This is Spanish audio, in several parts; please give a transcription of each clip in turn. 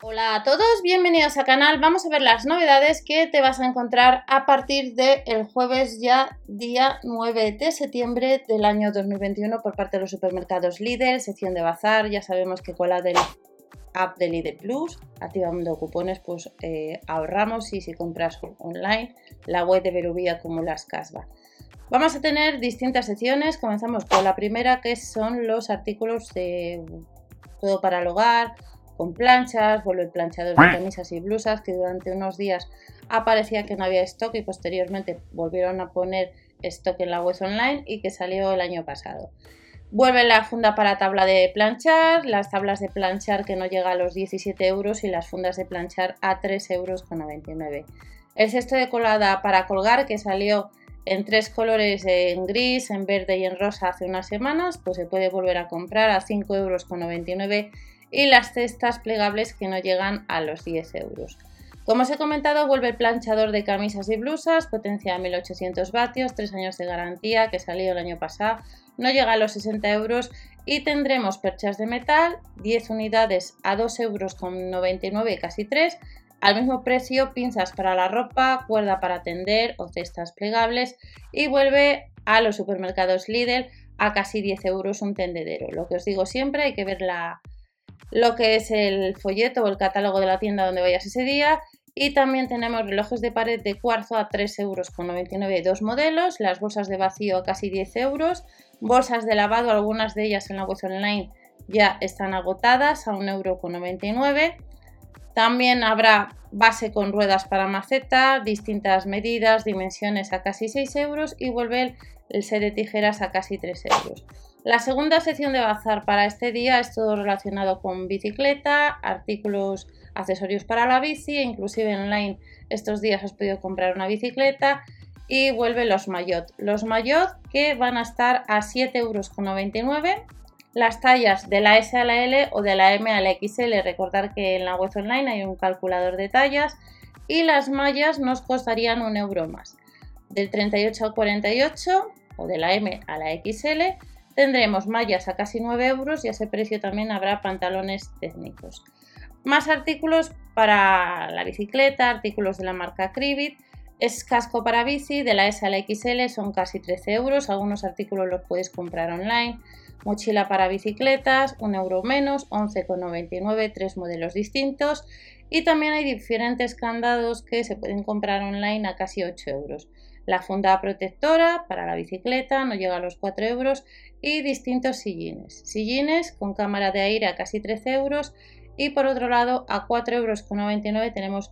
Hola a todos, bienvenidos al canal. Vamos a ver las novedades que te vas a encontrar a partir del jueves ya día 9 de septiembre del año 2021 por parte de los supermercados Lidl, sección de bazar. Ya sabemos que con la del app de Lidl Plus, activando cupones, pues eh, ahorramos y si compras online, la web de Berubia como las casas. Vamos a tener distintas secciones. Comenzamos con la primera que son los artículos de todo para el hogar con planchas, vuelve el planchador de camisas y blusas que durante unos días aparecía que no había stock y posteriormente volvieron a poner stock en la web online y que salió el año pasado. Vuelve la funda para tabla de planchar, las tablas de planchar que no llega a los 17 euros y las fundas de planchar a 3,99 euros. El cesto de colada para colgar que salió en tres colores, en gris, en verde y en rosa hace unas semanas, pues se puede volver a comprar a 5,99 euros y las cestas plegables que no llegan a los 10 euros. Como os he comentado, vuelve el planchador de camisas y blusas, potencia de 1800 vatios, 3 años de garantía que salió el año pasado, no llega a los 60 euros y tendremos perchas de metal, 10 unidades a 2 euros con 99 casi 3, al mismo precio pinzas para la ropa, cuerda para tender o cestas plegables y vuelve a los supermercados Lidl a casi 10 euros un tendedero. Lo que os digo siempre, hay que ver la, lo que es el folleto o el catálogo de la tienda donde vayas ese día. Y también tenemos relojes de pared de cuarzo a 3,99 euros, dos modelos, las bolsas de vacío a casi 10 euros, bolsas de lavado, algunas de ellas en la web online ya están agotadas a 1,99 euro. También habrá base con ruedas para maceta, distintas medidas, dimensiones a casi 6 euros y vuelve el set de tijeras a casi 3 euros. La segunda sección de bazar para este día es todo relacionado con bicicleta, artículos, accesorios para la bici, e inclusive online estos días has podido comprar una bicicleta y vuelve los maillot. Los maillot que van a estar a 7,99 euros. Las tallas de la S a la L o de la M a la XL, recordar que en la web online hay un calculador de tallas y las mallas nos costarían un euro más. Del 38 al 48 o de la M a la XL Tendremos mallas a casi 9 euros y a ese precio también habrá pantalones técnicos. Más artículos para la bicicleta, artículos de la marca Cribit. Es casco para bici, de la S XL son casi 13 euros, algunos artículos los puedes comprar online. Mochila para bicicletas, 1 euro menos, 11,99, tres modelos distintos. Y también hay diferentes candados que se pueden comprar online a casi 8 euros la funda protectora para la bicicleta no llega a los 4 euros y distintos sillines. Sillines con cámara de aire a casi 13 euros y por otro lado a 4,99 euros tenemos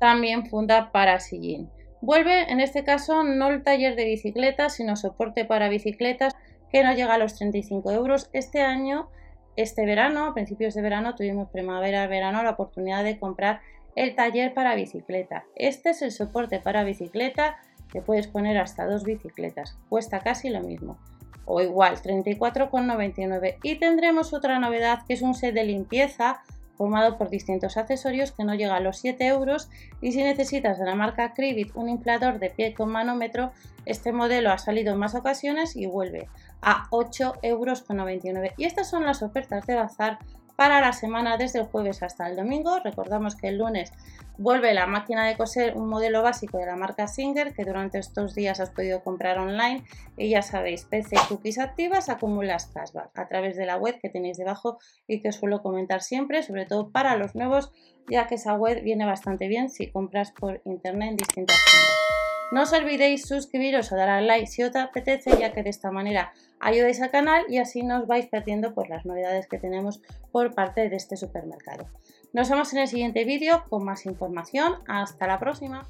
también funda para sillín. Vuelve en este caso no el taller de bicicletas sino soporte para bicicletas que no llega a los 35 euros. Este año, este verano, a principios de verano, tuvimos primavera-verano la oportunidad de comprar el taller para bicicleta. Este es el soporte para bicicleta te puedes poner hasta dos bicicletas, cuesta casi lo mismo. O igual, 34,99. Y tendremos otra novedad que es un set de limpieza formado por distintos accesorios que no llega a los 7 euros y si necesitas de la marca Cribit un inflador de pie con manómetro, este modelo ha salido en más ocasiones y vuelve a 8,99 euros. Y estas son las ofertas de bazar para la semana desde el jueves hasta el domingo. Recordamos que el lunes vuelve la máquina de coser, un modelo básico de la marca Singer que durante estos días has podido comprar online y ya sabéis, PC cookies activas acumulas cashback a través de la web que tenéis debajo y que os suelo comentar siempre, sobre todo para los nuevos, ya que esa web viene bastante bien si compras por internet en distintas tiendas. No os olvidéis suscribiros o dar al like si os apetece, ya que de esta manera ayudáis al canal y así no os vais perdiendo pues, las novedades que tenemos por parte de este supermercado. Nos vemos en el siguiente vídeo con más información. Hasta la próxima.